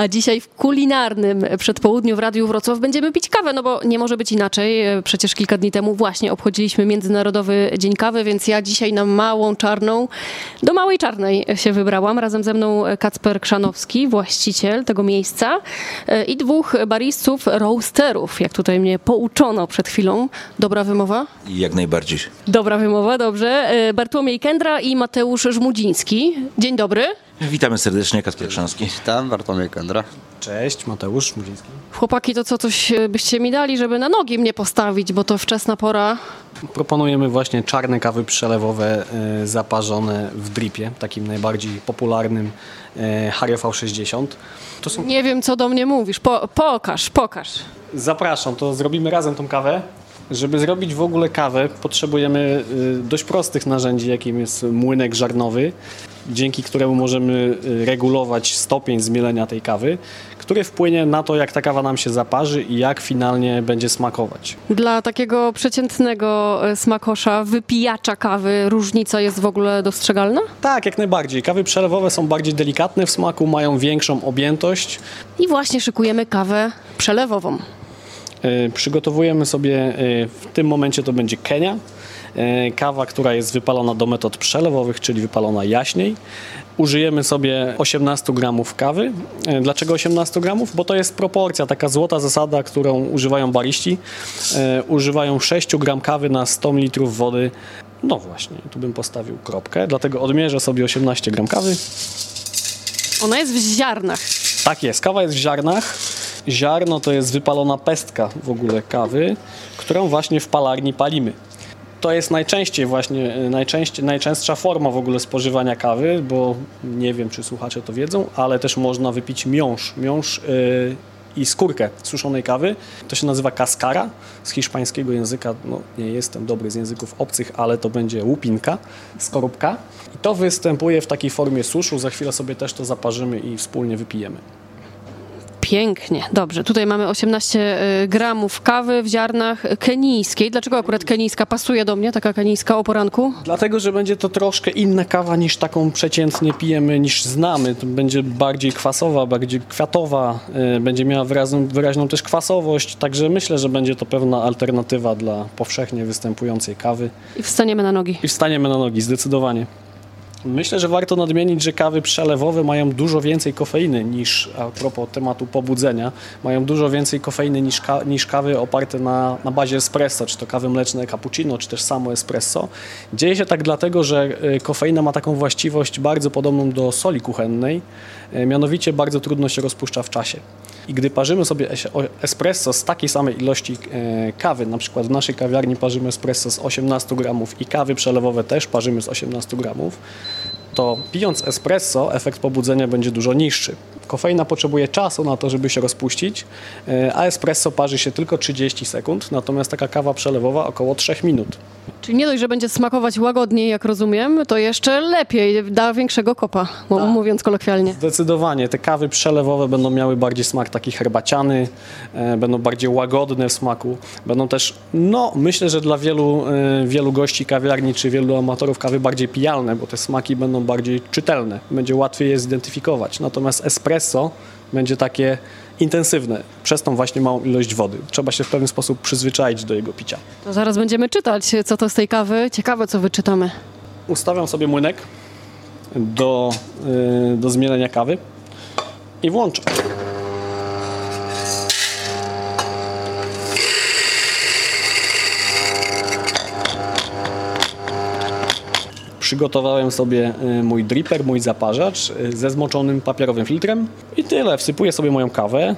A dzisiaj w kulinarnym przedpołudniu w Radiu Wrocław będziemy pić kawę, no bo nie może być inaczej. Przecież kilka dni temu właśnie obchodziliśmy Międzynarodowy Dzień Kawy, więc ja dzisiaj na Małą Czarną, do Małej Czarnej się wybrałam. Razem ze mną Kacper Krzanowski, właściciel tego miejsca i dwóch baristów, roasterów, jak tutaj mnie pouczono przed chwilą. Dobra wymowa? Jak najbardziej. Dobra wymowa, dobrze. Bartłomiej Kędra i Mateusz Żmudziński. Dzień dobry. Witamy serdecznie, Kacper Krzanowski. Witam, Bartłomiej Kędra. Cześć, Mateusz Mudziński. Chłopaki, to co coś byście mi dali, żeby na nogi mnie postawić, bo to wczesna pora. Proponujemy właśnie czarne kawy przelewowe e, zaparzone w dripie, takim najbardziej popularnym e, HRV60. To są... Nie wiem, co do mnie mówisz. Po, pokaż, pokaż. Zapraszam, to zrobimy razem tą kawę. Żeby zrobić w ogóle kawę, potrzebujemy y, dość prostych narzędzi, jakim jest młynek żarnowy, dzięki któremu możemy y, regulować stopień zmielenia tej kawy, który wpłynie na to, jak ta kawa nam się zaparzy i jak finalnie będzie smakować. Dla takiego przeciętnego e, smakosza, wypijacza kawy, różnica jest w ogóle dostrzegalna? Tak, jak najbardziej. Kawy przelewowe są bardziej delikatne w smaku, mają większą objętość. I właśnie szykujemy kawę przelewową. E, przygotowujemy sobie, w tym momencie to będzie Kenia, kawa, która jest wypalona do metod przelewowych, czyli wypalona jaśniej. Użyjemy sobie 18 gramów kawy. Dlaczego 18 gramów? Bo to jest proporcja, taka złota zasada, którą używają bariści. Używają 6 gram kawy na 100 ml wody. No właśnie, tu bym postawił kropkę, dlatego odmierzę sobie 18 gram kawy. Ona jest w ziarnach. Tak jest, kawa jest w ziarnach. Ziarno to jest wypalona pestka w ogóle kawy, którą właśnie w palarni palimy. To jest najczęściej właśnie, najczęściej, najczęstsza forma w ogóle spożywania kawy, bo nie wiem, czy słuchacze to wiedzą, ale też można wypić miąższ. Miąższ yy, i skórkę suszonej kawy. To się nazywa kaskara z hiszpańskiego języka. No, nie jestem dobry z języków obcych, ale to będzie łupinka, skorupka. I to występuje w takiej formie suszu. Za chwilę sobie też to zaparzymy i wspólnie wypijemy. Pięknie, dobrze. Tutaj mamy 18 y, gramów kawy w ziarnach kenijskiej. Dlaczego akurat kenijska pasuje do mnie, taka kenijska o poranku? Dlatego, że będzie to troszkę inna kawa niż taką przeciętnie pijemy, niż znamy. To będzie bardziej kwasowa, bardziej kwiatowa, y, będzie miała wyraźną, wyraźną też kwasowość, także myślę, że będzie to pewna alternatywa dla powszechnie występującej kawy. I wstaniemy na nogi. I wstaniemy na nogi, zdecydowanie. Myślę, że warto nadmienić, że kawy przelewowe mają dużo więcej kofeiny niż, a propos tematu pobudzenia, mają dużo więcej kofeiny niż, ka, niż kawy oparte na, na bazie espresso, czy to kawy mleczne cappuccino, czy też samo espresso. Dzieje się tak dlatego, że y, kofeina ma taką właściwość bardzo podobną do soli kuchennej, y, mianowicie bardzo trudno się rozpuszcza w czasie. I gdy parzymy sobie espresso z takiej samej ilości y, kawy, na przykład w naszej kawiarni parzymy espresso z 18 gramów i kawy przelewowe też parzymy z 18 gramów, to pijąc espresso efekt pobudzenia będzie dużo niższy. Kofeina potrzebuje czasu na to, żeby się rozpuścić, e, a espresso parzy się tylko 30 sekund, natomiast taka kawa przelewowa około 3 minut. Czyli nie dość, że będzie smakować łagodniej, jak rozumiem, to jeszcze lepiej, da większego kopa, tak. mówiąc kolokwialnie. Zdecydowanie. Te kawy przelewowe będą miały bardziej smak taki herbaciany, e, będą bardziej łagodne w smaku. Będą też, no myślę, że dla wielu, e, wielu gości kawiarni czy wielu amatorów kawy bardziej pijalne, bo te smaki będą bardziej czytelne. Będzie łatwiej je zidentyfikować. Natomiast espresso będzie takie intensywne przez tą właśnie małą ilość wody. Trzeba się w pewien sposób przyzwyczaić do jego picia. To zaraz będziemy czytać, co to z tej kawy. Ciekawe, co wyczytamy. Ustawiam sobie młynek do, yy, do zmielenia kawy i włączam. Przygotowałem sobie y, mój dripper, mój zaparzacz y, ze zmoczonym papierowym filtrem i tyle. Wsypuję sobie moją kawę.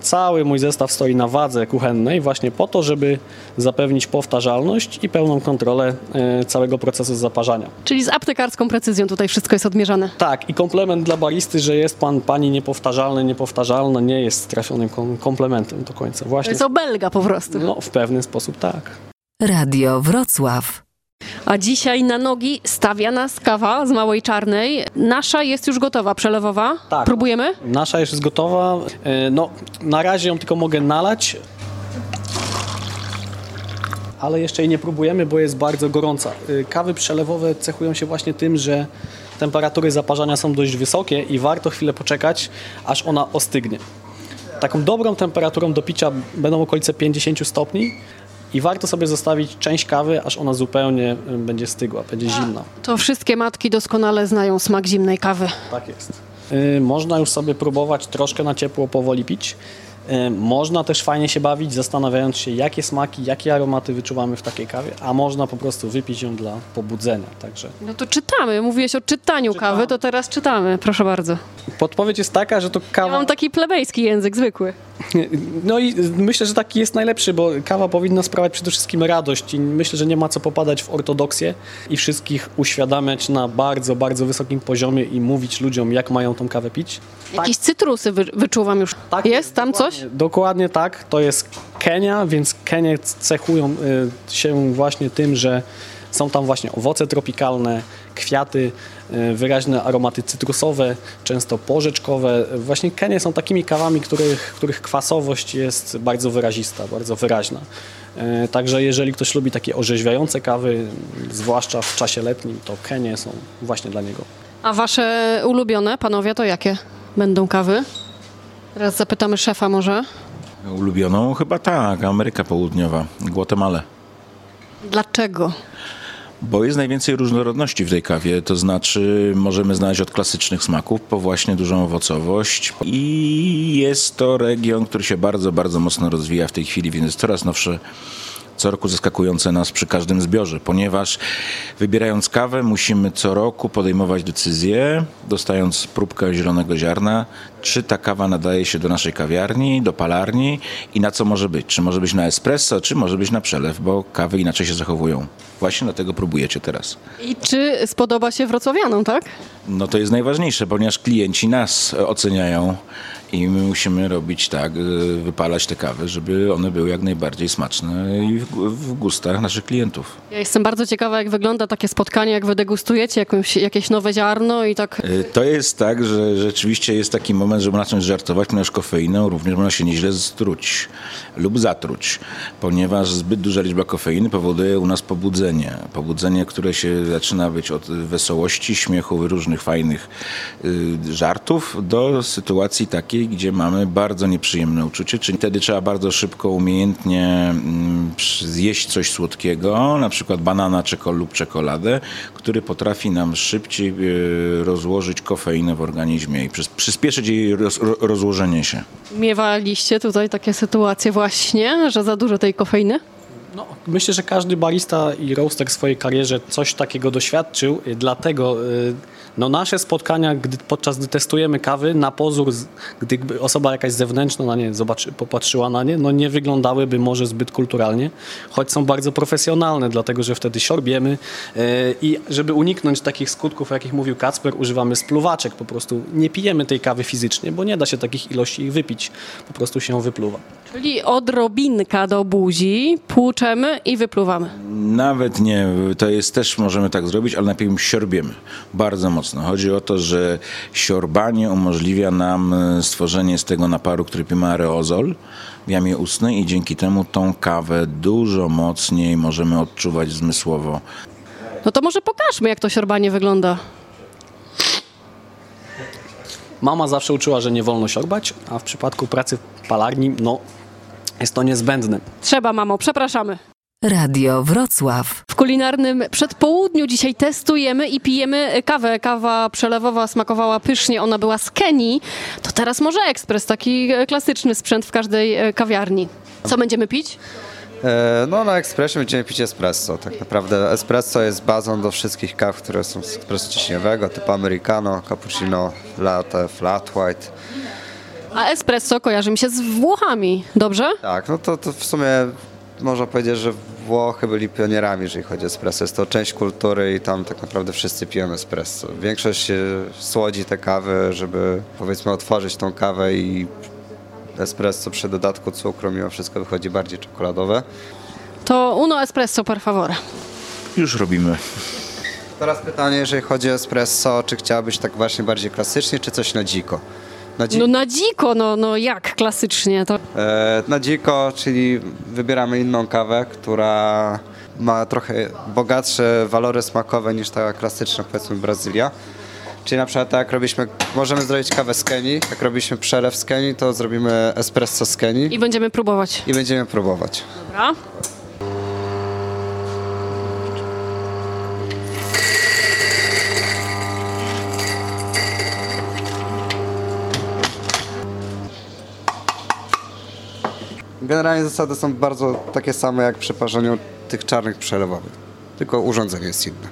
Cały mój zestaw stoi na wadze kuchennej właśnie po to, żeby zapewnić powtarzalność i pełną kontrolę y, całego procesu zaparzania. Czyli z aptekarską precyzją tutaj wszystko jest odmierzane. Tak i komplement dla baristy, że jest pan, pani niepowtarzalny, niepowtarzalna, nie jest trafionym komplementem do końca. Właśnie. To jest obelga po prostu. No, w pewien sposób tak. Radio Wrocław. A dzisiaj na nogi stawia nas kawa z Małej Czarnej. Nasza jest już gotowa, przelewowa. Tak. Próbujemy? Nasza już jest gotowa. E, no, na razie ją tylko mogę nalać. Ale jeszcze jej nie próbujemy, bo jest bardzo gorąca. E, kawy przelewowe cechują się właśnie tym, że temperatury zaparzania są dość wysokie i warto chwilę poczekać, aż ona ostygnie. Taką dobrą temperaturą do picia będą okolice 50 stopni i warto sobie zostawić część kawy, aż ona zupełnie y, będzie stygła, będzie zimna. To wszystkie matki doskonale znają smak zimnej kawy. Tak jest. Y, Można już sobie próbować troszkę na ciepło powoli pić. Y, Można też fajnie się bawić, zastanawiając się, jakie smaki, jakie aromaty wyczuwamy w takiej kawie, a można po prostu wypić ją dla pobudzenia. Także No to czytamy. Mówiłeś o czytaniu kawy, to teraz czytamy. Proszę bardzo. podpowiedź jest taka, że to Ja kawa. mam taki plebejski język, zwykły. No i myślę, że taki jest najlepszy, bo kawa powinna sprawiać przede wszystkim radość i myślę, że nie ma co popadać w ortodoksję i wszystkich uświadamiać na bardzo, bardzo wysokim poziomie i mówić ludziom, jak mają tą kawę pić. Jakieś cytrusy wy, wyczuwam już. Tak, jest tam coś? dokładnie- Dokładnie tak. To jest Kenia, więc Kenie cechują y, się właśnie tym, że są tam właśnie owoce tropikalne, kwiaty, y, wyraźne aromaty cytrusowe, często porzeczkowe. Właśnie Kenie są takimi kawami, których, których kwasowość jest bardzo wyrazista, bardzo wyraźna. Y, Także jeżeli ktoś lubi takie orzeźwiające kawy, zwłaszcza w czasie letnim, to Kenie są właśnie dla niego. A wasze ulubione, panowie, to jakie będą kawy? Teraz zapytamy szefa może. Ulubioną chyba tak, Ameryka Południowa, Guatemala. Dlaczego? Bo jest najwięcej różnorodności w tej kawie, to znaczy możemy znaleźć od klasycznych smaków po właśnie dużą owocowość i jest to region, który się bardzo, bardzo mocno rozwija w tej chwili, więc coraz nowsze co roku zaskakujące nas przy każdym zbiorze, ponieważ wybierając kawę musimy co roku podejmować decyzję, dostając próbkę zielonego ziarna, czy ta kawa nadaje się do naszej kawiarni, do palarni i na co może być. Czy może być na espresso, czy może być na przelew, bo kawy inaczej się zachowują. Właśnie dlatego próbujecie teraz. I czy spodoba się wrocławianom, tak? No to jest najważniejsze, ponieważ klienci nas oceniają i my musimy robić tak, e, wypalać te kawy, żeby one były jak najbardziej smaczne i w, w gustach naszych klientów. Ja jestem bardzo ciekawa, jak wygląda takie spotkanie, jak wy degustujecie jakąś, jakieś nowe ziarno i tak... E, To jest tak, że rzeczywiście jest taki moment, żeby zacząć żartować, ponieważ kofeiną również można się nieźle struć lub zatruć, ponieważ zbyt duża liczba kofeiny powoduje u nas pobudzenie. Pobudzenie, które się zaczyna być od wesołości, śmiechu, różnych fajnych y, żartów, do sytuacji takiej, gdzie mamy bardzo nieprzyjemne uczucie, czyli wtedy trzeba bardzo szybko, umiejętnie mm, zjeść coś słodkiego, na przykład banana czeko lub czekoladę, który potrafi nam szybciej y, rozłożyć kofeinę w organizmie i przys- przyspieszyć jej roz, ro- rozłożenie się. Miewaliście tutaj takie sytuacje właśnie, że za dużo tej kofeiny? No, myślę, że każdy barista i roaster w swojej karierze coś takiego doświadczył, y, dlatego y, no, nasze spotkania, gdy, podczas gdy testujemy kawy, na pozór, gdyby osoba jakaś zewnętrzna na nie zobaczy, popatrzyła na nie, no nie wyglądałyby może zbyt kulturalnie, choć są bardzo profesjonalne, dlatego że wtedy siorbiemy y, i żeby uniknąć takich skutków, o jakich mówił Kacper, używamy spluwaczek, po prostu nie pijemy tej kawy fizycznie, bo nie da się takich ilości ich wypić, po prostu się wypluwa. Czyli odrobinka do buzi, płuczemy i wypluwamy. Nawet nie, to jest też możemy tak zrobić, ale najpierw siorbiemy bardzo mocno. Chodzi o to, że siorbanie umożliwia nam e, stworzenie z tego naparu, który pijemy aerozol w jamie ustnej i dzięki temu tą kawę dużo mocniej możemy odczuwać zmysłowo. No to może pokażmy, jak to siorbanie wygląda. Mama zawsze uczyła, że nie wolno siorbać, a w przypadku pracy w palarni, no, jest to niezbędne. Trzeba, mamo, przepraszamy. Radio Wrocław. W kulinarnym przedpołudniu dzisiaj testujemy i pijemy kawę. Kawa przelewowa smakowała pysznie, ona była z Kenii. To teraz może ekspres, taki klasyczny sprzęt w każdej e, kawiarni. Co będziemy pić? E, No na ekspresie będziemy pić espresso. Tak naprawdę espresso jest bazą do wszystkich kaw, które są z ekspresu ciśnieniowego, typu americano, cappuccino, latte, flat white. A espresso kojarzy mi się z Włochami, dobrze? Tak, no to, to w sumie można powiedzieć, że Włochy byli pionierami, jeżeli chodzi o espresso. Jest to część kultury i tam tak naprawdę wszyscy piją espresso. Większość e, słodzi te kawy, żeby powiedzmy otworzyć tą kawę i espresso przy dodatku cukru mimo wszystko wychodzi bardziej czekoladowe. To uno espresso, per favore. Już robimy. Teraz pytanie, jeżeli chodzi o espresso, czy chciałabyś tak właśnie bardziej klasycznie, czy coś na dziko? Na, dzi- No na dziko, no, no jak klasycznie to. e, na dziko, czyli wybieramy inną kawę, która ma trochę bogatsze walory smakowe niż ta klasyczna, powiedzmy Brazylia. Czyli na przykład tak jak robiliśmy, możemy zrobić kawę z Kenii, jak robiliśmy przelew z Kenii, to zrobimy espresso z Kenii I będziemy próbować. i będziemy próbować. Dobra. Generalnie zasady są bardzo takie same jak przy parzeniu tych czarnych przelewowych, tylko urządzenie jest inne.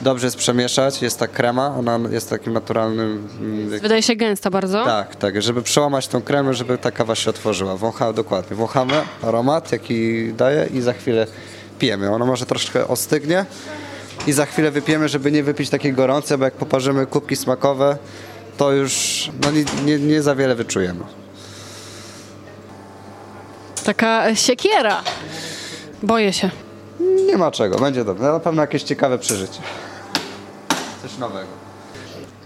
Dobrze jest przemieszać, jest ta krema, ona jest takim naturalnym... mm, jak- Wydaje się gęsta bardzo. Tak, tak, żeby przełamać tą kremę, żeby ta kawa się otworzyła. Wącha, dokładnie, wąchamy aromat, jaki daje i za chwilę pijemy. Ono może troszkę ostygnie i za chwilę wypijemy, żeby nie wypić takiej gorącej, bo jak poparzymy kubki smakowe, to już no, nie, nie, nie za wiele wyczujemy. Taka siekiera. Boję się. Nie ma czego, będzie dobrze. Na pewno jakieś ciekawe przeżycie. Coś nowego.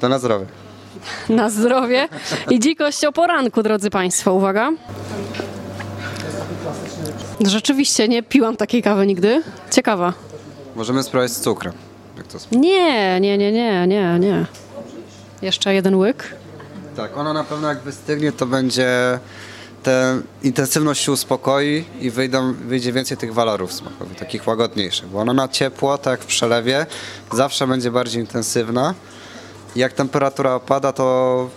To na zdrowie. Na zdrowie i dzikość o poranku, drodzy Państwo. Uwaga. Rzeczywiście nie piłam takiej kawy nigdy. Ciekawa. Możemy spróbować z cukrem. Nie, nie, nie, nie, nie, nie. Jeszcze jeden łyk. Tak, ono na pewno jak wystygnie, to będzie tę intensywność się uspokoi i wyjdą, wyjdzie więcej tych walorów smakowych, takich łagodniejszych, bo ono na ciepło, tak w przelewie, zawsze będzie bardziej intensywna. Jak temperatura opada, to,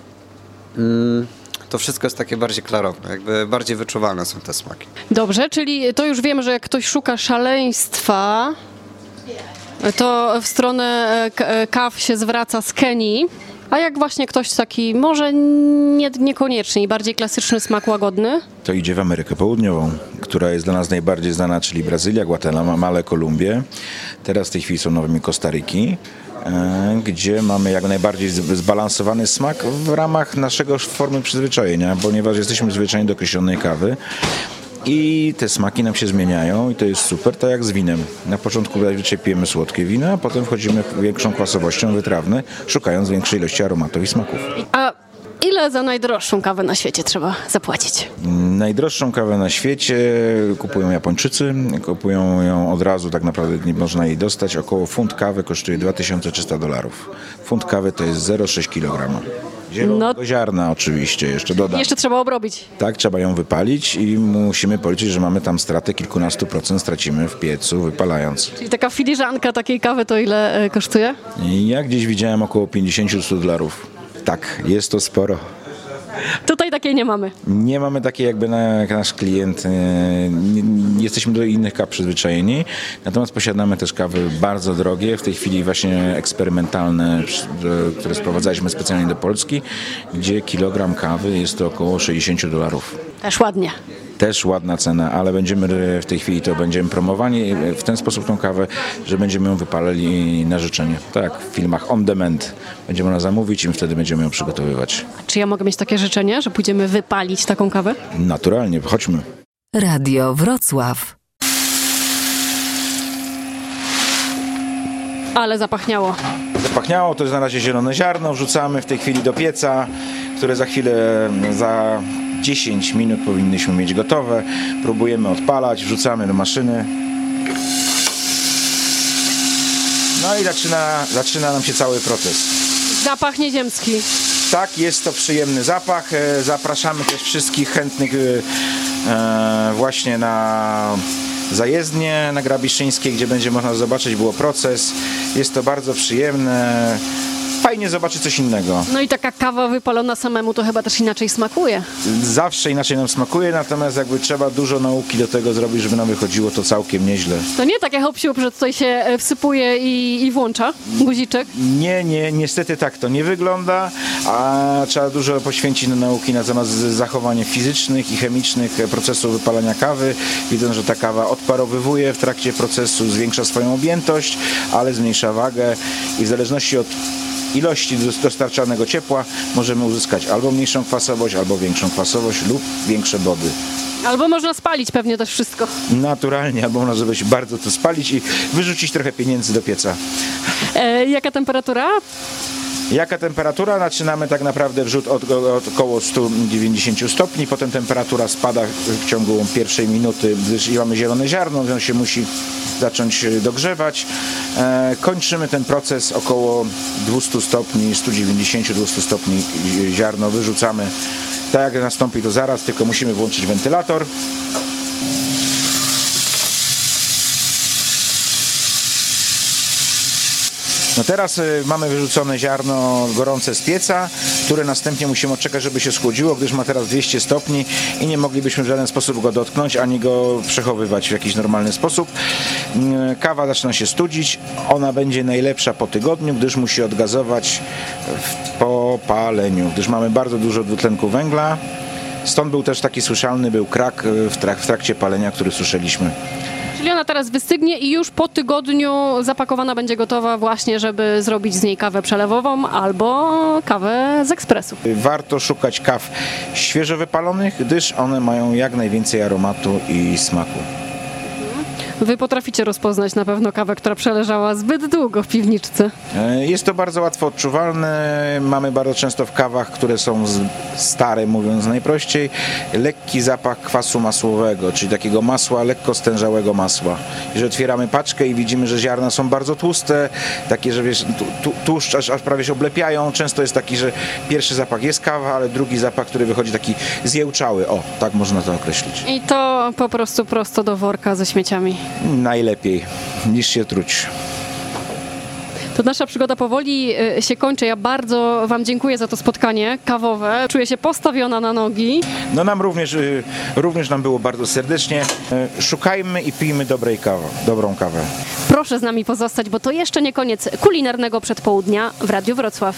mm, to wszystko jest takie bardziej klarowne, jakby bardziej wyczuwalne są te smaki. Dobrze, czyli to już wiemy, że jak ktoś szuka szaleństwa, to w stronę e, e, kaw się zwraca z Kenii. A jak właśnie ktoś taki, może nie, niekoniecznie, i bardziej klasyczny smak łagodny? To idzie w Amerykę Południową, która jest dla nas najbardziej znana, czyli Brazylia, Guatemala, Male, Kolumbię. Teraz w tej chwili są nowymi Kostaryki, e, gdzie mamy jak najbardziej zbalansowany smak w ramach naszego formy przyzwyczajenia, ponieważ jesteśmy przyzwyczajeni do określonej kawy. I te smaki nam się zmieniają i to jest super, tak jak z winem. Na początku zazwyczaj pijemy słodkie wino, a potem wchodzimy większą kwasowością wytrawne, szukając większej ilości aromatów i smaków. A ile za najdroższą kawę na świecie trzeba zapłacić? Najdroższą kawę na świecie kupują Japończycy. Kupują ją od razu, tak naprawdę nie można jej dostać. Około funt kawy kosztuje 2300 dolarów. Funt kawy to jest 0,6 kg. Zielonego No- ziarna oczywiście, jeszcze dodam. Jeszcze trzeba obrobić. Tak, trzeba ją wypalić i musimy policzyć, że mamy tam stratę kilkunastu procent stracimy w piecu wypalając. Czyli taka filiżanka takiej kawy to ile e, kosztuje? Ja gdzieś widziałem około 50-100 dolarów. Tak, jest to sporo. Tutaj takiej nie mamy. Nie mamy takiej jakby na, jak nasz klient, e, nie, jesteśmy do innych kaw przyzwyczajeni, natomiast posiadamy też kawy bardzo drogie, w tej chwili właśnie eksperymentalne, do- które sprowadzaliśmy specjalnie do Polski, gdzie kilogram kawy jest to około 60 dolarów. Też ładnie. Też ładna cena, ale będziemy e, w tej chwili to będziemy promowani e, w ten sposób tą kawę, że będziemy ją wypalali na życzenie. Tak w filmach on demand. Będziemy ona zamówić i wtedy będziemy ją przygotowywać. Czy ja mogę mieć takie życzenie, że pójdziemy wypalić taką kawę? Naturalnie, chodźmy. Radio Wrocław. Ale zapachniało. Zapachniało, to jest na razie zielone ziarno, wrzucamy w tej chwili do pieca, które za chwilę, za 10 minut powinnyśmy mieć gotowe. Próbujemy odpalać, wrzucamy do maszyny. No i zaczyna, zaczyna nam się cały proces. Zapach nieziemski. Tak, jest to przyjemny zapach. E, Zapraszamy też wszystkich chętnych e, e, właśnie na zajezdnię na Grabiszyńskiej, gdzie będzie można zobaczyć było proces. Jest to bardzo przyjemne. Fajnie zobaczyć coś innego. No i taka kawa wypalona samemu to chyba też inaczej smakuje. Zawsze inaczej nam smakuje, natomiast jakby trzeba dużo nauki do tego zrobić, żeby nam wychodziło to całkiem nieźle. To nie tak jak hopsiu, że tutaj się e, wsypuje i, i włącza guziczek. Nie, nie, niestety tak to nie wygląda, a trzeba dużo poświęcić na nauki na temat zachowań fizycznych i chemicznych procesów wypalania kawy. Widzę, że ta kawa odparowywuje w trakcie procesu, zwiększa swoją objętość, ale zmniejsza wagę i w zależności od ilości dos- dostarczanego ciepła możemy uzyskać albo mniejszą kwasowość, albo większą kwasowość lub większe body. Albo można spalić pewnie też wszystko. Naturalnie, albo można się bardzo to spalić i wyrzucić trochę pieniędzy do pieca. E, jaka temperatura? Jaka temperatura? Zaczynamy tak naprawdę wrzut od, od około 190 stopni, potem temperatura spada w ciągu pierwszej minuty, gdyż mamy zielone ziarno, więc się musi zacząć e, dogrzewać. E, kończymy ten proces około 200 stopni, 190-200 stopni ziarno wyrzucamy. Tak jak nastąpi to zaraz, tylko musimy włączyć wentylator. No teraz y, mamy wyrzucone ziarno gorące z pieca, które następnie musimy odczekać, żeby się schłodziło, gdyż ma teraz 200 stopni i nie moglibyśmy w żaden sposób go dotknąć, ani go przechowywać w jakiś normalny sposób. Mm, Kawa zaczyna się studzić, ona będzie najlepsza po tygodniu, gdyż musi odgazować w popaleniu, gdyż mamy bardzo dużo dwutlenku węgla. Stąd był też taki słyszalny był krak y, w, trak, w trakcie palenia, który słyszeliśmy. Czyli ona teraz wystygnie i już po tygodniu zapakowana będzie gotowa właśnie, żeby zrobić z niej kawę przelewową albo kawę z ekspresu. Warto szukać kaw świeżo wypalonych, gdyż one mają jak najwięcej aromatu i smaku. Wy potraficie rozpoznać na pewno kawę, która przeleżała zbyt długo w piwniczce. E, Jest to bardzo łatwo odczuwalne. Mamy bardzo często w kawach, które są stare, mówiąc najprościej, lekki zapach kwasu masłowego, czyli takiego masła, lekko stężałego masła. Jeżeli otwieramy paczkę i widzimy, że ziarna są bardzo tłuste, takie, że wiesz, tłuszcz aż, aż prawie się oblepiają, często jest taki, że pierwszy zapach jest kawa, ale drugi zapach, który wychodzi taki zjełczały. O, tak można to określić. I to po prostu prosto do worka ze śmieciami. Najlepiej niż się truć. To nasza przygoda powoli y, się kończy. Ja bardzo Wam dziękuję za to spotkanie kawowe. Czuję się postawiona na nogi. No nam również, y, również nam było bardzo serdecznie. Y, Szukajmy i pijmy dobrej kawy, dobrą kawę. Proszę z nami pozostać, bo to jeszcze nie koniec kulinarnego przedpołudnia w Radiu Wrocław.